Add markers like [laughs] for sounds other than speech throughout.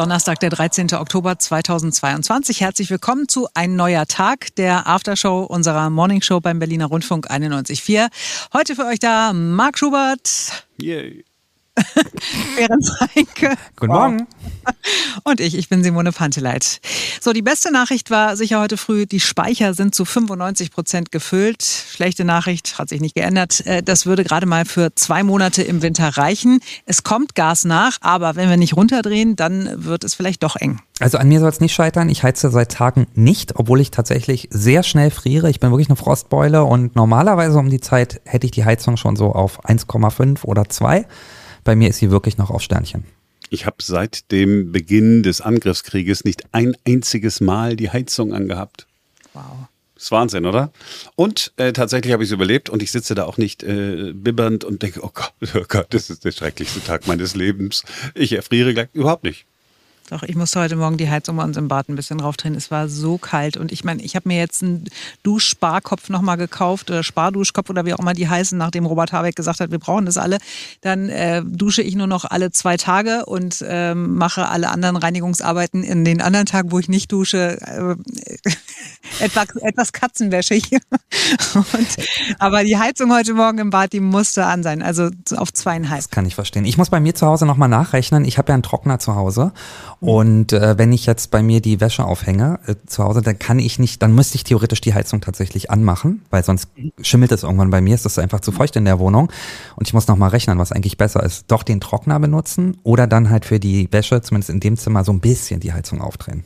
Donnerstag, der 13. Oktober 2022. Herzlich willkommen zu Ein neuer Tag, der Aftershow unserer Morningshow beim Berliner Rundfunk 91.4. Heute für euch da Marc Schubert. Yay. [laughs] Ferenc Reinke. Guten Morgen. Und ich, ich bin Simone Panteleit. So, die beste Nachricht war sicher heute früh, die Speicher sind zu 95 Prozent gefüllt. Schlechte Nachricht, hat sich nicht geändert. Äh, das würde gerade mal für zwei Monate im Winter reichen. Es kommt Gas nach, aber wenn wir nicht runterdrehen, dann wird es vielleicht doch eng. Also an mir soll es nicht scheitern. Ich heize seit Tagen nicht, obwohl ich tatsächlich sehr schnell friere. Ich bin wirklich eine Frostbeule und normalerweise um die Zeit hätte ich die Heizung schon so auf 1,5 oder 2. Bei mir ist sie wirklich noch auf Sternchen. Ich habe seit dem Beginn des Angriffskrieges nicht ein einziges Mal die Heizung angehabt. Wow. Das ist Wahnsinn, oder? Und äh, tatsächlich habe ich es überlebt und ich sitze da auch nicht äh, bibbernd und denke, oh Gott, oh Gott, das ist der schrecklichste Tag meines Lebens. Ich erfriere gleich überhaupt nicht. Doch, ich musste heute Morgen die Heizung bei uns im Bad ein bisschen raufdrehen. Es war so kalt. Und ich meine, ich habe mir jetzt einen Duschsparkopf nochmal gekauft oder Sparduschkopf oder wie auch immer die heißen, nachdem Robert Habeck gesagt hat, wir brauchen das alle. Dann äh, dusche ich nur noch alle zwei Tage und äh, mache alle anderen Reinigungsarbeiten in den anderen Tagen, wo ich nicht dusche, äh, [laughs] etwas, etwas katzenwäschig. [laughs] und, aber die Heizung heute Morgen im Bad, die musste an sein. Also auf zweieinhalb. Das kann ich verstehen. Ich muss bei mir zu Hause nochmal nachrechnen. Ich habe ja einen Trockner zu Hause. Und äh, wenn ich jetzt bei mir die Wäsche aufhänge äh, zu Hause, dann kann ich nicht, dann müsste ich theoretisch die Heizung tatsächlich anmachen, weil sonst schimmelt es irgendwann bei mir. Es ist einfach zu feucht in der Wohnung. Und ich muss nochmal rechnen, was eigentlich besser ist. Doch den Trockner benutzen oder dann halt für die Wäsche, zumindest in dem Zimmer, so ein bisschen die Heizung aufdrehen.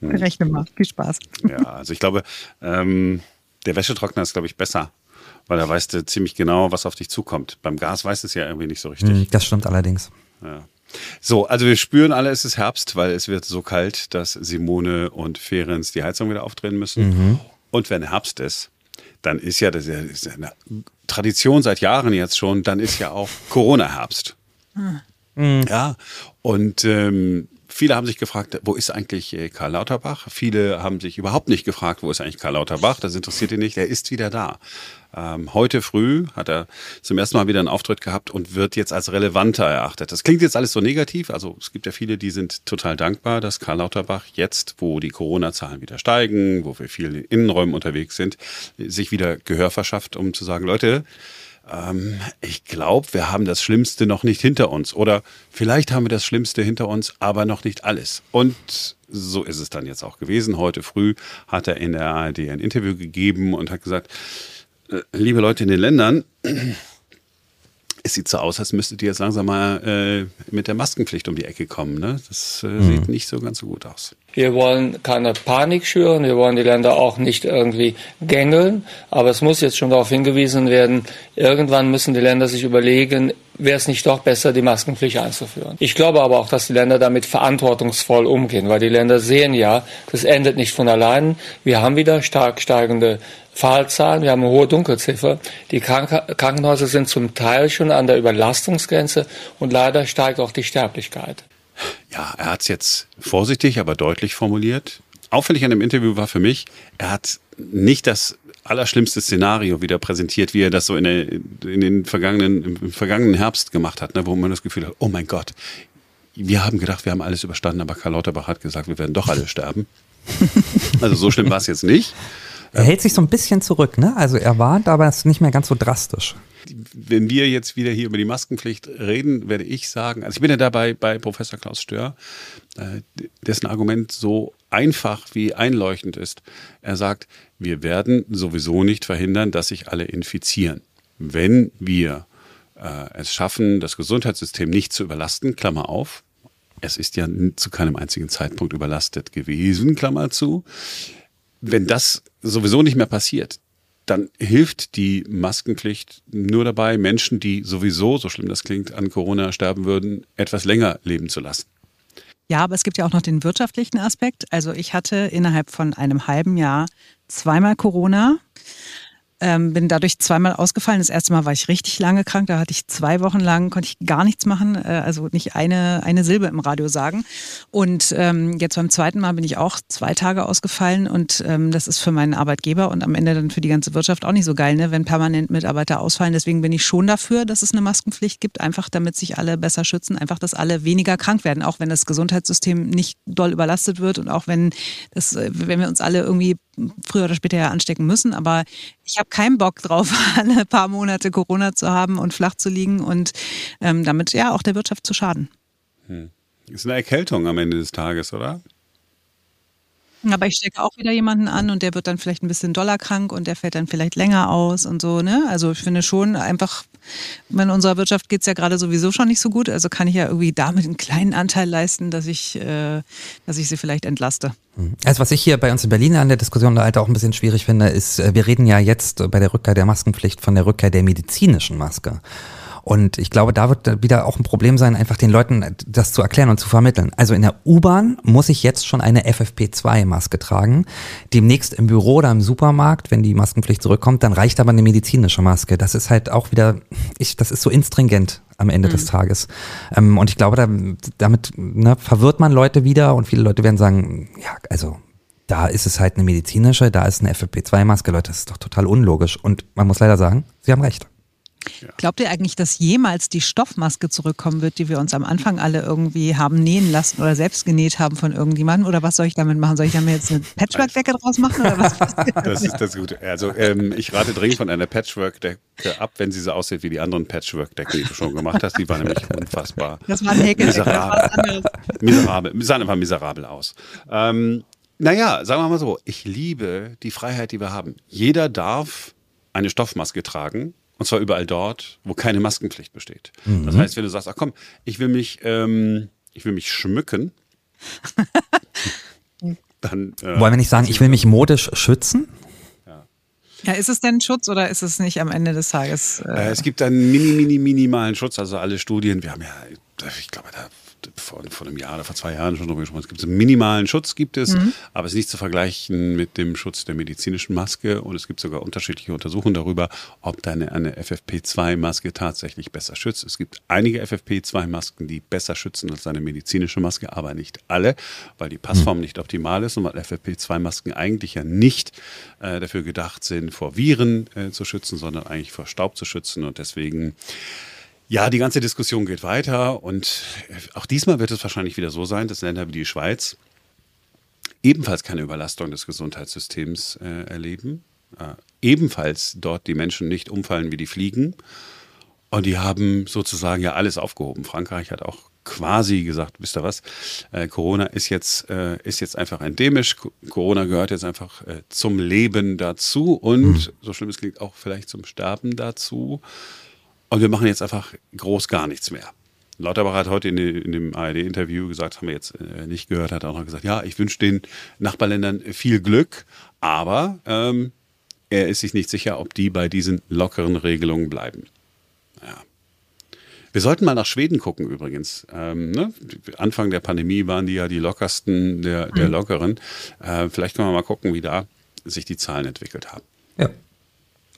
Rechne mal. Viel Spaß. Ja, also ich glaube, ähm, der Wäschetrockner ist, glaube ich, besser weil da weißt du ziemlich genau, was auf dich zukommt. Beim Gas weiß es ja irgendwie nicht so richtig. Hm, das stimmt allerdings. Ja. So, also wir spüren alle, es ist Herbst, weil es wird so kalt, dass Simone und Ferenc die Heizung wieder aufdrehen müssen. Mhm. Und wenn Herbst ist, dann ist ja, das ist ja eine Tradition seit Jahren jetzt schon, dann ist ja auch Corona-Herbst. Mhm. Ja, und ähm, viele haben sich gefragt, wo ist eigentlich äh, Karl Lauterbach? Viele haben sich überhaupt nicht gefragt, wo ist eigentlich Karl Lauterbach? Das interessiert ihn nicht. Er ist wieder da. Ähm, heute früh hat er zum ersten Mal wieder einen Auftritt gehabt und wird jetzt als relevanter erachtet. Das klingt jetzt alles so negativ. Also es gibt ja viele, die sind total dankbar, dass Karl Lauterbach jetzt, wo die Corona-Zahlen wieder steigen, wo wir viel in Innenräumen unterwegs sind, sich wieder Gehör verschafft, um zu sagen, Leute, ähm, ich glaube, wir haben das Schlimmste noch nicht hinter uns. Oder vielleicht haben wir das Schlimmste hinter uns, aber noch nicht alles. Und so ist es dann jetzt auch gewesen. Heute früh hat er in der ARD ein Interview gegeben und hat gesagt, äh, liebe Leute in den Ländern, es sieht so aus, als müsstet ihr jetzt langsam mal äh, mit der Maskenpflicht um die Ecke kommen. Ne? Das äh, mhm. sieht nicht so ganz so gut aus. Wir wollen keine Panik schüren, wir wollen die Länder auch nicht irgendwie gängeln, aber es muss jetzt schon darauf hingewiesen werden, irgendwann müssen die Länder sich überlegen, wäre es nicht doch besser, die Maskenpflicht einzuführen. Ich glaube aber auch, dass die Länder damit verantwortungsvoll umgehen, weil die Länder sehen ja, das endet nicht von allein. Wir haben wieder stark steigende Fallzahlen, wir haben eine hohe Dunkelziffer. Die Krank Krankenhäuser sind zum Teil schon an der Überlastungsgrenze und leider steigt auch die Sterblichkeit ja, er hat es jetzt vorsichtig, aber deutlich formuliert. Auffällig an dem Interview war für mich, er hat nicht das allerschlimmste Szenario wieder präsentiert, wie er das so in, der, in den vergangenen, im vergangenen Herbst gemacht hat, ne, wo man das Gefühl hat, oh mein Gott, wir haben gedacht, wir haben alles überstanden, aber Karl Lauterbach hat gesagt, wir werden doch alle sterben. [laughs] Also so schlimm war es jetzt nicht. Er hält sich so ein bisschen zurück, ne? Also er warnt, aber es ist nicht mehr ganz so drastisch wenn wir jetzt wieder hier über die Maskenpflicht reden, werde ich sagen, also ich bin ja dabei bei Professor Klaus Stör, äh, dessen Argument so einfach wie einleuchtend ist. Er sagt, wir werden sowieso nicht verhindern, dass sich alle infizieren. Wenn wir äh, es schaffen, das Gesundheitssystem nicht zu überlasten, Klammer auf, es ist ja zu keinem einzigen Zeitpunkt überlastet gewesen, Klammer zu. Wenn das sowieso nicht mehr passiert, dann hilft die Maskenpflicht nur dabei, Menschen, die sowieso, so schlimm das klingt, an Corona sterben würden, etwas länger leben zu lassen. Ja, aber es gibt ja auch noch den wirtschaftlichen Aspekt. Also ich hatte innerhalb von einem halben Jahr zweimal Corona. Ähm, bin dadurch zweimal ausgefallen. Das erste Mal war ich richtig lange krank. Da hatte ich zwei Wochen lang, konnte ich gar nichts machen, äh, also nicht eine, eine Silbe im Radio sagen. Und ähm, jetzt beim zweiten Mal bin ich auch zwei Tage ausgefallen und ähm, das ist für meinen Arbeitgeber und am Ende dann für die ganze Wirtschaft auch nicht so geil, ne, wenn permanent Mitarbeiter ausfallen. Deswegen bin ich schon dafür, dass es eine Maskenpflicht gibt, einfach damit sich alle besser schützen, einfach, dass alle weniger krank werden, auch wenn das Gesundheitssystem nicht doll überlastet wird und auch wenn das, äh, wenn wir uns alle irgendwie früher oder später ja anstecken müssen. Aber ich habe keinen Bock drauf, [laughs] alle paar Monate Corona zu haben und flach zu liegen und ähm, damit ja auch der Wirtschaft zu schaden. Hm. Ist eine Erkältung am Ende des Tages, oder? Aber ich stecke auch wieder jemanden an und der wird dann vielleicht ein bisschen doller krank und der fällt dann vielleicht länger aus und so. Ne? Also ich finde schon einfach, in unserer Wirtschaft geht es ja gerade sowieso schon nicht so gut. Also kann ich ja irgendwie damit einen kleinen Anteil leisten, dass ich, äh, dass ich sie vielleicht entlaste. Also was ich hier bei uns in Berlin an der Diskussion da halt auch ein bisschen schwierig finde, ist, äh, wir reden ja jetzt bei der Rückkehr der Maskenpflicht von der Rückkehr der medizinischen Maske. Und ich glaube, da wird wieder auch ein Problem sein, einfach den Leuten das zu erklären und zu vermitteln. Also in der U-Bahn muss ich jetzt schon eine FFP2-Maske tragen. Demnächst im Büro oder im Supermarkt, wenn die Maskenpflicht zurückkommt, dann reicht aber eine medizinische Maske. Das ist halt auch wieder, ich, das ist so instringent am Ende mhm. des Tages. Ähm, und ich glaube, da, damit ne, verwirrt man Leute wieder und viele Leute werden sagen, ja, also da ist es halt eine medizinische, da ist eine FFP2-Maske, Leute, das ist doch total unlogisch. Und man muss leider sagen, sie haben recht. Glaubt ihr eigentlich, dass jemals die Stoffmaske zurückkommen wird, die wir uns am Anfang alle irgendwie haben nähen lassen oder selbst genäht haben von irgendjemandem? Oder was soll ich damit machen? Soll ich damit jetzt eine Patchwork-Decke draus machen? Oder was? [laughs] das ist das Gute. Also ähm, ich rate dringend von einer Patchwork-Decke ab, wenn sie so aussieht wie die anderen Patchwork-Decken, die du schon gemacht hast. Die waren nämlich unfassbar. Das war ein Häkel. Miserabel. miserabel. Sahen einfach miserabel aus. Ähm, naja, sagen wir mal so, ich liebe die Freiheit, die wir haben. Jeder darf eine Stoffmaske tragen und zwar überall dort, wo keine Maskenpflicht besteht. Mhm. Das heißt, wenn du sagst, ach komm, ich will mich, ähm, ich will mich schmücken, [laughs] dann. Äh, Wollen wir nicht sagen, ich will mich modisch schützen? Ja, ist es denn Schutz oder ist es nicht am Ende des Tages? Äh äh, es gibt einen mini, mini, minimalen Schutz. Also alle Studien, wir haben ja, ich glaube, da vor, vor einem Jahr oder vor zwei Jahren schon drüber gesprochen. Es gibt einen minimalen Schutz, gibt es, mhm. aber es ist nicht zu vergleichen mit dem Schutz der medizinischen Maske. Und es gibt sogar unterschiedliche Untersuchungen darüber, ob deine eine FFP2-Maske tatsächlich besser schützt. Es gibt einige FFP2-Masken, die besser schützen als eine medizinische Maske, aber nicht alle, weil die Passform mhm. nicht optimal ist und weil FFP2-Masken eigentlich ja nicht äh, dafür gedacht sind, vor Viren äh, zu schützen, sondern eigentlich vor Staub zu schützen. Und deswegen ja, die ganze Diskussion geht weiter und auch diesmal wird es wahrscheinlich wieder so sein, dass Länder wie die Schweiz ebenfalls keine Überlastung des Gesundheitssystems äh, erleben, äh, ebenfalls dort die Menschen nicht umfallen wie die Fliegen und die haben sozusagen ja alles aufgehoben. Frankreich hat auch quasi gesagt, wisst ihr was, äh, Corona ist jetzt, äh, ist jetzt einfach endemisch, Corona gehört jetzt einfach äh, zum Leben dazu und, mhm. so schlimm es klingt, auch vielleicht zum Sterben dazu. Und wir machen jetzt einfach groß gar nichts mehr. Lauterbach hat heute in, dem ARD-Interview gesagt, haben wir jetzt äh, nicht gehört, hat auch noch gesagt, ja, ich wünsche den Nachbarländern viel Glück, aber ähm, er ist sich nicht sicher, ob die bei diesen lockeren Regelungen bleiben. Ja. Wir sollten mal nach Schweden gucken übrigens. Ähm, ne? Anfang der Pandemie waren die ja die lockersten der, der mhm. lockeren. Äh, vielleicht können wir mal gucken, wie da sich die Zahlen entwickelt haben. Ja.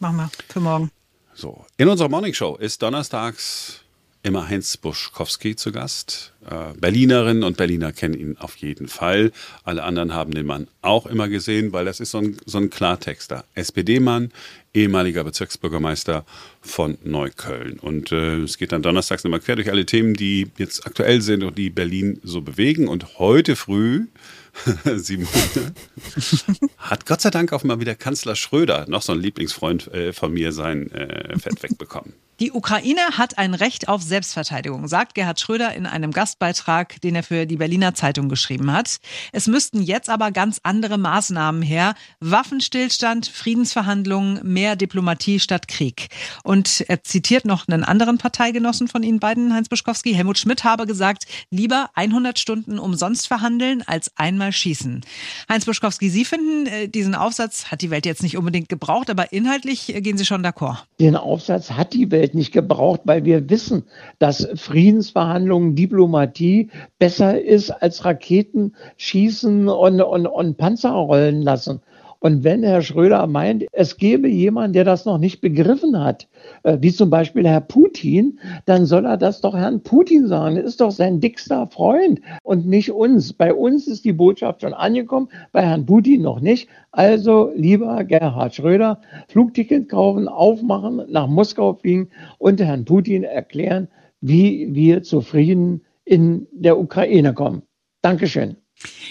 Machen wir für morgen. So, in unserer Morning Show ist donnerstags immer Heinz Buschkowski zu Gast. Äh, Berlinerinnen und Berliner kennen ihn auf jeden Fall. Alle anderen haben den Mann auch immer gesehen, weil das ist so ein, so ein Klartexter. SPD-Mann, ehemaliger Bezirksbürgermeister von Neukölln. Und äh, es geht dann donnerstags nochmal quer durch alle Themen, die jetzt aktuell sind und die Berlin so bewegen. Und heute früh [laughs] Simone, [laughs] hat Gott sei Dank auch mal wieder Kanzler Schröder, noch so ein Lieblingsfreund äh, von mir, sein äh, Fett wegbekommen. Die Ukraine hat ein Recht auf Selbstverteidigung, sagt Gerhard Schröder in einem Gastbeitrag, den er für die Berliner Zeitung geschrieben hat. Es müssten jetzt aber ganz andere Maßnahmen her. Waffenstillstand, Friedensverhandlungen, mehr Diplomatie statt Krieg. Und er zitiert noch einen anderen Parteigenossen von Ihnen beiden, Heinz Buschkowski. Helmut Schmidt habe gesagt, lieber 100 Stunden umsonst verhandeln als einmal schießen. Heinz Buschkowski, Sie finden, äh, diesen Aufsatz hat die Welt jetzt nicht unbedingt gebraucht, aber inhaltlich äh, gehen Sie schon d'accord. Den Aufsatz hat die Welt nicht gebraucht, weil wir wissen, dass Friedensverhandlungen, Diplomatie besser ist als Raketen schießen und, und, und Panzer rollen lassen. Und wenn Herr Schröder meint, es gäbe jemanden, der das noch nicht begriffen hat, äh, wie zum Beispiel Herr Putin, dann soll er das doch Herrn Putin sagen. Das ist doch sein dickster Freund und nicht uns. Bei uns ist die Botschaft schon angekommen, bei Herrn Putin noch nicht. Also lieber Gerhard Schröder, Flugticket kaufen, aufmachen, nach Moskau fliegen und Herrn Putin erklären, wie wir zufrieden in der Ukraine kommen. Dankeschön.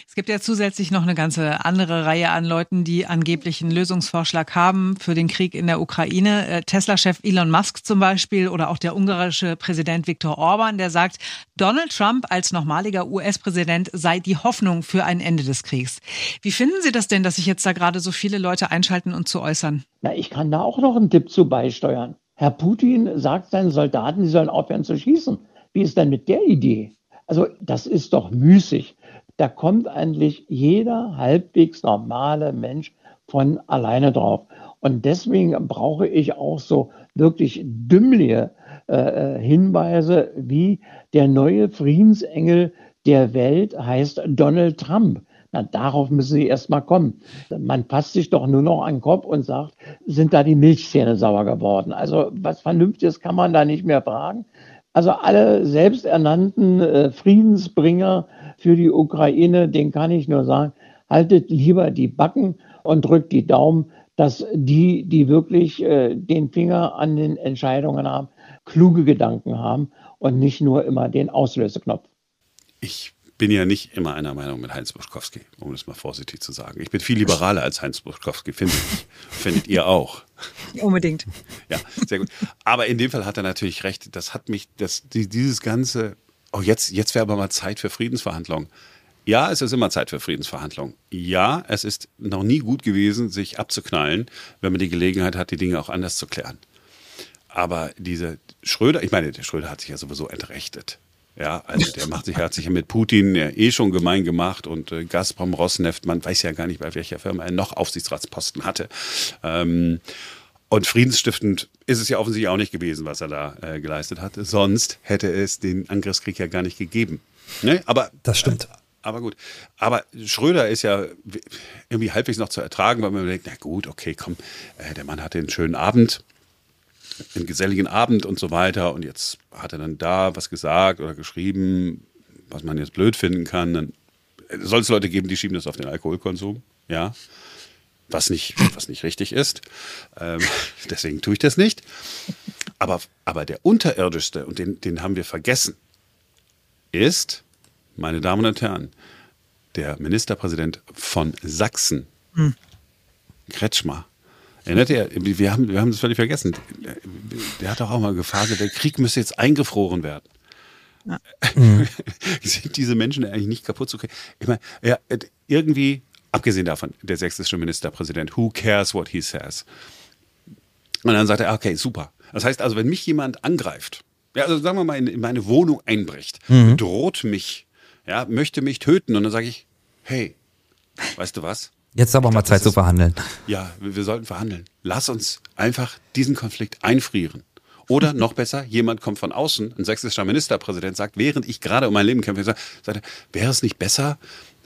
Es gibt ja zusätzlich noch eine ganze andere Reihe an Leuten, die angeblich einen Lösungsvorschlag haben für den Krieg in der Ukraine. Äh, Tesla-Chef Elon Musk zum Beispiel oder auch der ungarische Präsident Viktor Orban, der sagt, Donald Trump als nochmaliger US-Präsident sei die Hoffnung für ein Ende des Kriegs. Wie finden Sie das denn, dass sich jetzt da gerade so viele Leute einschalten und zu äußern? Na, ich kann da auch noch einen Tipp zu beisteuern. Herr Putin sagt seinen Soldaten, sie sollen aufhören zu schießen. Wie ist denn mit der Idee? Also das ist doch müßig da kommt eigentlich jeder halbwegs normale Mensch von alleine drauf. Und deswegen brauche ich auch so wirklich dümmliche äh, Hinweise, wie der neue Friedensengel der Welt heißt Donald Trump. Na, darauf müssen Sie erstmal kommen. Man passt sich doch nur noch an den Kopf und sagt, sind da die Milchzähne sauer geworden? Also was Vernünftiges kann man da nicht mehr fragen. Also alle selbsternannten äh, Friedensbringer für die Ukraine, den kann ich nur sagen, haltet lieber die Backen und drückt die Daumen, dass die, die wirklich äh, den Finger an den Entscheidungen haben, kluge Gedanken haben und nicht nur immer den Auslöseknopf. Ich bin ja nicht immer einer Meinung mit Heinz Buschkowski, um das mal vorsichtig zu sagen. Ich bin viel liberaler als Heinz Buschkowski, finde ich. Findet ihr auch? [laughs] Unbedingt. Ja, sehr gut. Aber in dem Fall hat er natürlich recht. Das hat mich, das, dieses ganze oh, jetzt, jetzt wäre aber mal Zeit für Friedensverhandlungen. Ja, es ist immer Zeit für Friedensverhandlungen. Ja, es ist noch nie gut gewesen, sich abzuknallen, wenn man die Gelegenheit hat, die Dinge auch anders zu klären. Aber diese Schröder, ich meine, der Schröder hat sich ja sowieso entrechtet. Ja, also der macht sich, hat sich ja mit Putin ja eh schon gemein gemacht und äh, Gazprom, Rosneft, man weiß ja gar nicht, bei welcher Firma er noch Aufsichtsratsposten hatte. Ähm, und friedensstiftend ist es ja offensichtlich auch nicht gewesen, was er da äh, geleistet hat. Sonst hätte es den Angriffskrieg ja gar nicht gegeben. Ne? Aber das stimmt. Äh, aber gut. Aber Schröder ist ja irgendwie halbwegs noch zu ertragen, weil man denkt, na gut, okay, komm, äh, der Mann hatte einen schönen Abend, einen geselligen Abend und so weiter. Und jetzt hat er dann da was gesagt oder geschrieben, was man jetzt blöd finden kann. Dann soll es Leute geben, die schieben das auf den Alkoholkonsum. Ja was nicht, was nicht richtig ist. Ähm, [laughs] deswegen tue ich das nicht. Aber, aber der unterirdischste, und den, den haben wir vergessen, ist, meine Damen und Herren, der Ministerpräsident von Sachsen, hm. Kretschmer. Erinnert ihr, wir haben, wir haben das völlig vergessen. Der hat doch auch mal gefragt, der Krieg müsse jetzt eingefroren werden. Ja. [laughs] Sind diese Menschen eigentlich nicht kaputt zu kriegen? Ich meine, ja, irgendwie Abgesehen davon, der sächsische Ministerpräsident, who cares what he says? Und dann sagt er, okay, super. Das heißt also, wenn mich jemand angreift, ja, also sagen wir mal, in, in meine Wohnung einbricht, mhm. droht mich, ja, möchte mich töten, und dann sage ich, hey, weißt du was? Jetzt aber ich mal Zeit ist, zu verhandeln. Ja, wir, wir sollten verhandeln. Lass uns einfach diesen Konflikt einfrieren. Oder [laughs] noch besser, jemand kommt von außen, ein sächsischer Ministerpräsident sagt, während ich gerade um mein Leben kämpfe, sagt, er, wäre es nicht besser,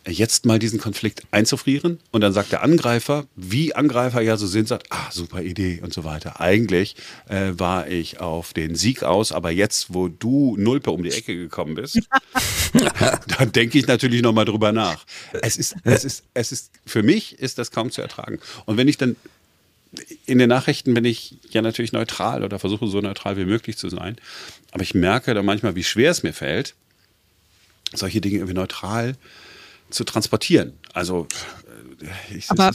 jetzt mal diesen Konflikt einzufrieren und dann sagt der Angreifer, wie Angreifer ja so sind, sagt, ah, super Idee und so weiter. Eigentlich äh, war ich auf den Sieg aus, aber jetzt, wo du Nulpe um die Ecke gekommen bist, [laughs] dann denke ich natürlich nochmal drüber nach. Es ist, es ist, es ist, für mich ist das kaum zu ertragen. Und wenn ich dann in den Nachrichten bin ich ja natürlich neutral oder versuche so neutral wie möglich zu sein. Aber ich merke da manchmal, wie schwer es mir fällt, solche Dinge irgendwie neutral äh, zu transportieren. Also äh, ich, Aber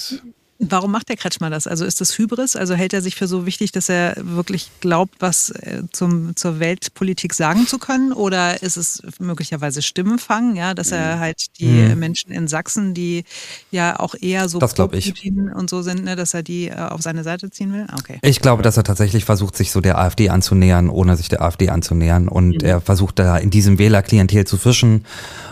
Warum macht der Kretschmer das? Also ist das Hybris? Also hält er sich für so wichtig, dass er wirklich glaubt, was äh, zum, zur Weltpolitik sagen zu können? Oder ist es möglicherweise Stimmenfang, ja, dass er mhm. halt die mhm. Menschen in Sachsen, die ja auch eher so das und so sind, ne, dass er die äh, auf seine Seite ziehen will? Okay. Ich glaube, dass er tatsächlich versucht, sich so der AfD anzunähern, ohne sich der AfD anzunähern. Und mhm. er versucht da in diesem Wählerklientel zu fischen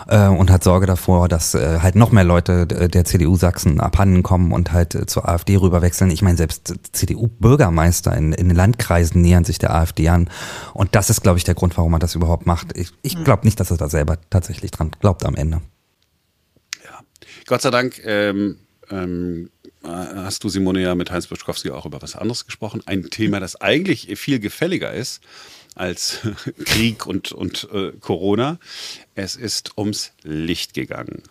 äh, und hat Sorge davor, dass äh, halt noch mehr Leute der CDU Sachsen abhanden kommen und halt äh, zur AfD rüberwechseln. Ich meine, selbst CDU-Bürgermeister in, in den Landkreisen nähern sich der AfD an. Und das ist, glaube ich, der Grund, warum man das überhaupt macht. Ich, ich hm. glaube nicht, dass er da selber tatsächlich dran glaubt am Ende. Ja, Gott sei Dank ähm, ähm, hast du, Simone, ja mit Heinz Buschkowski auch über was anderes gesprochen. Ein Thema, das eigentlich viel gefälliger ist als [laughs] Krieg und, und äh, Corona. Es ist ums Licht gegangen.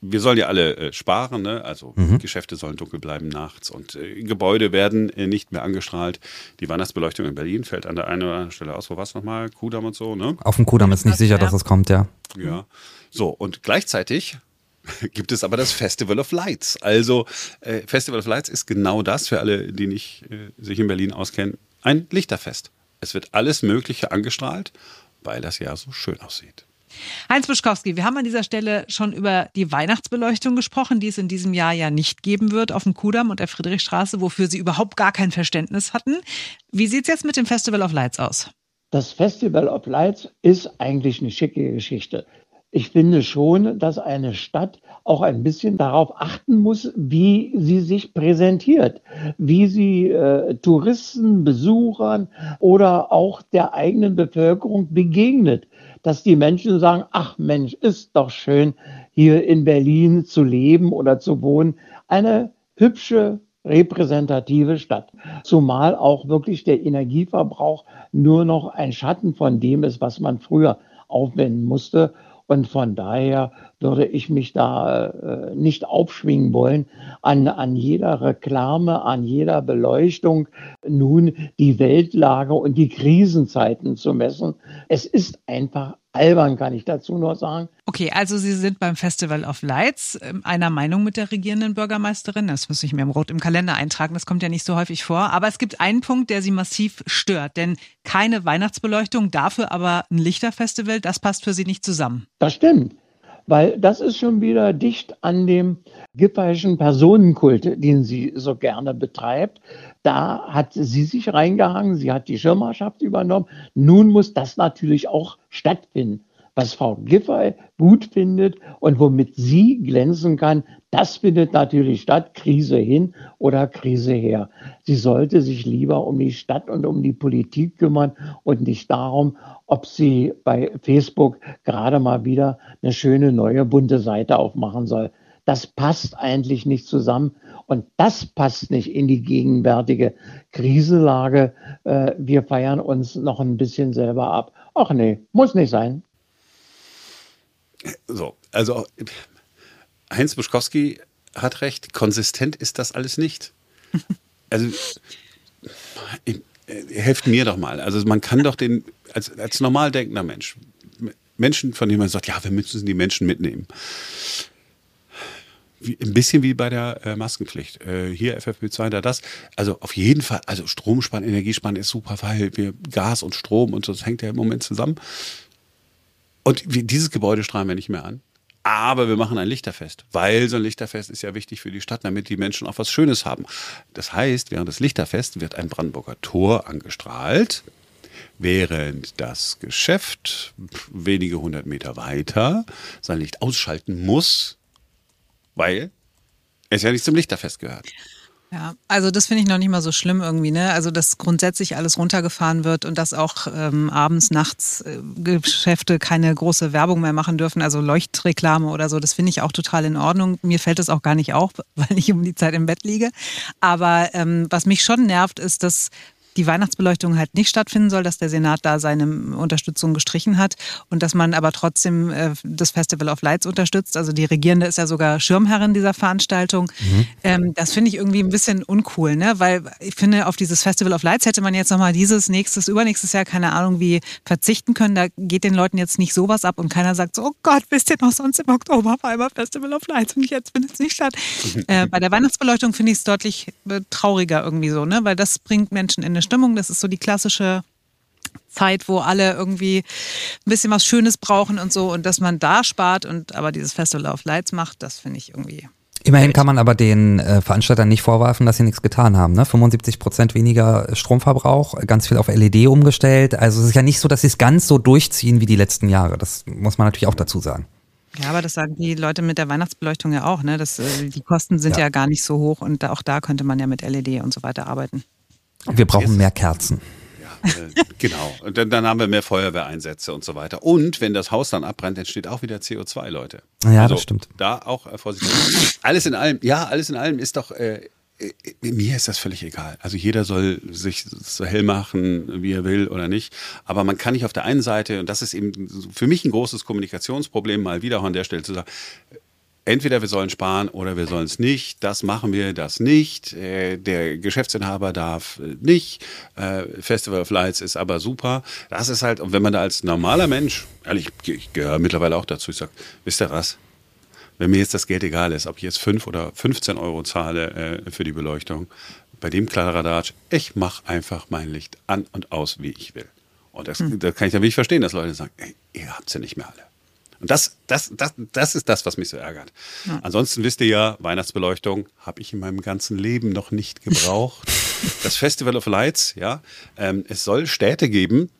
Wir sollen ja alle äh, sparen, ne? also mhm. Geschäfte sollen dunkel bleiben nachts und äh, Gebäude werden äh, nicht mehr angestrahlt. Die Weihnachtsbeleuchtung in Berlin fällt an der einen oder anderen Stelle aus. Wo war es nochmal? Kudamm und so, ne? Auf dem Kudamm ist nicht sicher, dass es kommt, ja. Ja. So, und gleichzeitig [laughs] gibt es aber das Festival of Lights. Also äh, Festival of Lights ist genau das, für alle, die nicht äh, sich in Berlin auskennen, ein Lichterfest. Es wird alles Mögliche angestrahlt, weil das Jahr so schön aussieht. Heinz Buschkowski, wir haben an dieser Stelle schon über die Weihnachtsbeleuchtung gesprochen, die es in diesem Jahr ja nicht geben wird auf dem Kudamm und der Friedrichstraße, wofür Sie überhaupt gar kein Verständnis hatten. Wie sieht es jetzt mit dem Festival of Lights aus? Das Festival of Lights ist eigentlich eine schicke Geschichte ich finde schon, dass eine Stadt auch ein bisschen darauf achten muss, wie sie sich präsentiert, wie sie äh, Touristen, Besuchern oder auch der eigenen Bevölkerung begegnet. Dass die Menschen sagen, ach Mensch, ist doch schön, hier in Berlin zu leben oder zu wohnen. Eine hübsche, repräsentative Stadt. Zumal auch wirklich der Energieverbrauch nur noch ein Schatten von dem ist, was man früher aufwenden musste. Und von daher würde ich mich da äh, nicht aufschwingen wollen, an, an jeder Reklame, an jeder Beleuchtung nun die Weltlage und die Krisenzeiten zu messen. Es ist einfach albern, kann ich dazu nur sagen. Okay, also Sie sind beim Festival of Lights ähm, einer Meinung mit der regierenden Bürgermeisterin. Das muss ich mir im Rot im Kalender eintragen. Das kommt ja nicht so häufig vor. Aber es gibt einen Punkt, der Sie massiv stört. Denn keine Weihnachtsbeleuchtung, dafür aber ein Lichterfestival, das passt für Sie nicht zusammen. Das stimmt. Weil das ist schon wieder dicht an dem giffeyschen Personenkult, den sie so gerne betreibt. Da hat sie sich reingehangen, sie hat die Schirmherrschaft übernommen. Nun muss das natürlich auch stattfinden. Was Frau Giffey gut findet und womit sie glänzen kann, das findet natürlich statt, Krise hin oder Krise her. Sie sollte sich lieber um die Stadt und um die Politik kümmern und nicht darum, ob sie bei Facebook gerade mal wieder eine schöne neue bunte Seite aufmachen soll. Das passt eigentlich nicht zusammen. Und das passt nicht in die gegenwärtige Kriselage. Äh, wir feiern uns noch ein bisschen selber ab. Ach nee, muss nicht sein. So, also Heinz Buschkowski hat recht, konsistent ist das alles nicht. Also helft mir doch mal. Also man kann doch den, als, als normal denkender Mensch, Menschen, von denen man sagt, ja, wir müssen die Menschen mitnehmen wie, ein bisschen wie bei der äh, Maskenpflicht. Äh, hier FFP2, da das. Also auf jeden Fall, also Stromsparen, Energiesparen ist super, weil wir Gas und Strom und so, das hängt ja im Moment zusammen. Und dieses Gebäude strahlen wir nicht mehr an. Aber wir machen ein Lichterfest, weil so ein Lichterfest ist ja wichtig für die Stadt, damit die Menschen auch was Schönes haben. Das heißt, während des Lichterfests wird ein Brandenburger Tor angestrahlt, während das Geschäft wenige hundert Meter weiter sein Licht ausschalten muss, weil es ja nicht zum Lichterfest gehört. Ja, also das finde ich noch nicht mal so schlimm irgendwie, ne? Also dass grundsätzlich alles runtergefahren wird und dass auch ähm, abends, nachts äh, Geschäfte keine große Werbung mehr machen dürfen, also Leuchtreklame oder so, das finde ich auch total in Ordnung. Mir fällt das auch gar nicht auf, [laughs] weil ich um die Zeit im Bett liege. Aber ähm, was mich schon nervt, ist, dass die Weihnachtsbeleuchtung halt nicht stattfinden soll, dass der Senat da seine Unterstützung gestrichen hat und dass man aber trotzdem äh, das Festival of Lights unterstützt. Also die Regierende ist ja sogar Schirmherrin dieser Veranstaltung. Mhm. Ähm, das finde ich irgendwie ein bisschen uncool, ne? weil ich finde, auf dieses Festival of Lights hätte man jetzt nochmal dieses, nächstes, übernächstes Jahr, keine Ahnung, wie verzichten können. Da geht den Leuten jetzt nicht sowas ab und keiner sagt so, oh Gott, wisst ihr noch, sonst im Oktober war immer Festival of Lights und jetzt findet es nicht statt. [laughs] äh, bei der Weihnachtsbeleuchtung finde ich es deutlich äh, trauriger irgendwie so, ne? weil das bringt Menschen in eine Stimmung. Das ist so die klassische Zeit, wo alle irgendwie ein bisschen was Schönes brauchen und so und dass man da spart und aber dieses Festival of Lights macht, das finde ich irgendwie. Immerhin kann man aber den äh, Veranstaltern nicht vorwerfen, dass sie nichts getan haben. Ne? 75 Prozent weniger Stromverbrauch, ganz viel auf LED umgestellt. Also es ist ja nicht so, dass sie es ganz so durchziehen wie die letzten Jahre. Das muss man natürlich auch dazu sagen. Ja, aber das sagen die Leute mit der Weihnachtsbeleuchtung ja auch. Ne? Das, äh, die Kosten sind ja. ja gar nicht so hoch und auch da könnte man ja mit LED und so weiter arbeiten. Wir brauchen mehr Kerzen. Ja, äh, [laughs] genau. Und dann, dann, haben wir mehr Feuerwehreinsätze und so weiter. Und wenn das Haus dann abbrennt, entsteht auch wieder CO2, Leute. Ja, also, das stimmt. Da auch äh, vorsichtig. Alles in allem, ja, alles in allem ist doch, äh, äh, mir ist das völlig egal. Also jeder soll sich so hell machen, wie er will oder nicht. Aber man kann nicht auf der einen Seite, und das ist eben für mich ein großes Kommunikationsproblem, mal wieder an der Stelle zu sagen, entweder wir sollen sparen oder wir sollen es nicht. Das machen wir, das nicht. Äh, der Geschäftsinhaber darf äh, nicht. Festival of Lights ist aber super. Das ist halt, wenn man da als normaler Mensch, ehrlich, ich gehöre mittlerweile auch dazu, ich sage, wisst ihr was? wenn mir jetzt das Geld egal ist, ob ich jetzt 5 oder 15 Euro zahle äh, für die Beleuchtung, bei dem Kladderadatsch, ich mache einfach mein Licht an und aus, wie ich will. Und das, hm. das kann ich dann wirklich verstehen, dass Leute sagen, ey, ihr habt sie ja nicht mehr alle. Und das, das, das, das ist das, was mich so ärgert. Ja. Ansonsten wisst ihr ja, Weihnachtsbeleuchtung habe ich in meinem ganzen Leben noch nicht gebraucht. [laughs] das Festival of Lights, ja, ähm, es soll Städte geben,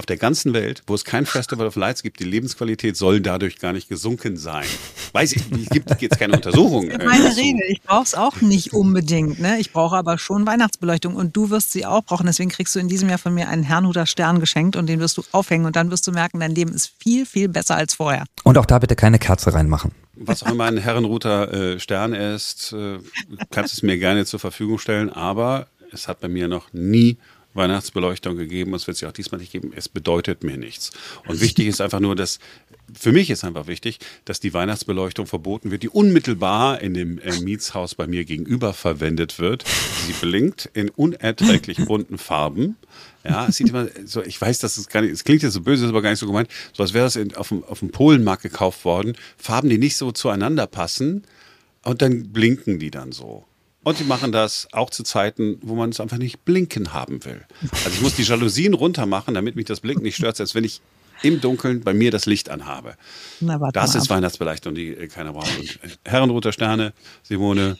auf der ganzen Welt, wo es kein Festival of Lights gibt, die Lebensqualität soll dadurch gar nicht gesunken sein. Weiß ich, es gibt jetzt keine Untersuchung. Das [laughs] ist meine äh, Regel. Ich brauche es auch nicht unbedingt. Ne? Ich brauche aber schon Weihnachtsbeleuchtung und du wirst sie auch brauchen. Deswegen kriegst du in diesem Jahr von mir einen Herrnhuter Stern geschenkt und den wirst du aufhängen und dann wirst du merken, dein Leben ist viel, viel besser als vorher. Und auch da bitte keine Kerze reinmachen. Was auch immer ein Herrenruter äh, Stern ist, äh, kannst es mir gerne zur Verfügung stellen, aber es hat bei mir noch nie Weihnachtsbeleuchtung gegeben, es wird sie auch diesmal nicht geben. Es bedeutet mir nichts. Und wichtig ist einfach nur, dass für mich ist einfach wichtig, dass die Weihnachtsbeleuchtung verboten wird, die unmittelbar in dem äh, Mietshaus bei mir gegenüber verwendet wird. Sie blinkt in unerträglich bunten Farben. Ja, es sieht immer so, ich weiß, dass es gar nicht, es klingt jetzt so böse, ist aber gar nicht so gemeint, so als wäre es auf, dem, auf dem Polenmarkt gekauft worden. Farben, die nicht so zueinander passen und dann blinken die dann so. Und die machen das auch zu Zeiten, wo man es einfach nicht blinken haben will. Also ich muss die Jalousien runter machen, damit mich das Blinken nicht stört, als wenn ich im Dunkeln bei mir das Licht anhabe. Na, das ist Weihnachtsbeleuchtung, die äh, keiner braucht. Und äh, Herrenroter Sterne, Simone,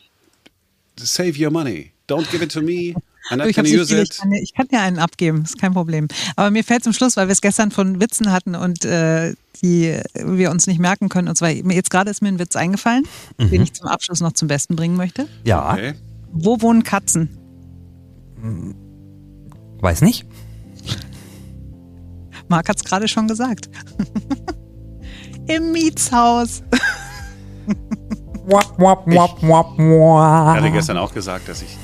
save your money. Don't give it to me. Ich, ich, kann, ich, kann, ja einen abgeben, ist kein Problem. Aber mir fällt zum Schluss, weil wir es gestern von Witzen hatten und äh, die wir uns nicht merken können. Und zwar, jetzt gerade ist mir ein Witz eingefallen, mhm. den ich zum Abschluss noch zum Besten bringen möchte. Ja. Okay. Wo wohnen Katzen? Weiß nicht. Marc hat es gerade schon gesagt. [laughs] Im Mietshaus. wap, wap, wap, wap, wap. Ich hatte gestern auch gesagt, dass ich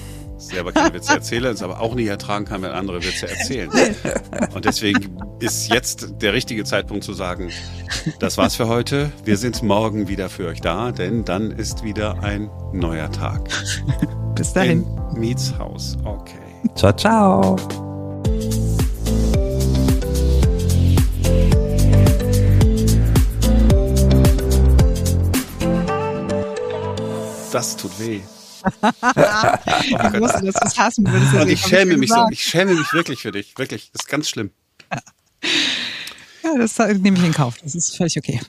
selber keine Witze erzähle, es aber auch nicht ertragen kann, wenn andere Witze erzählen. Und deswegen ist jetzt der richtige Zeitpunkt zu sagen, das war's für heute. Wir sind morgen wieder für euch da, denn dann ist wieder ein neuer Tag. Bis dahin. In Mietshaus. Okay. Ciao, ciao. Das tut weh ich wusste, dass du es hassen würdest. Und ich schäme mich so. Ich schäme mich wirklich für dich. Wirklich. Das ist ganz schlimm. Ja, das nehme ich in Kauf. Das ist völlig okay.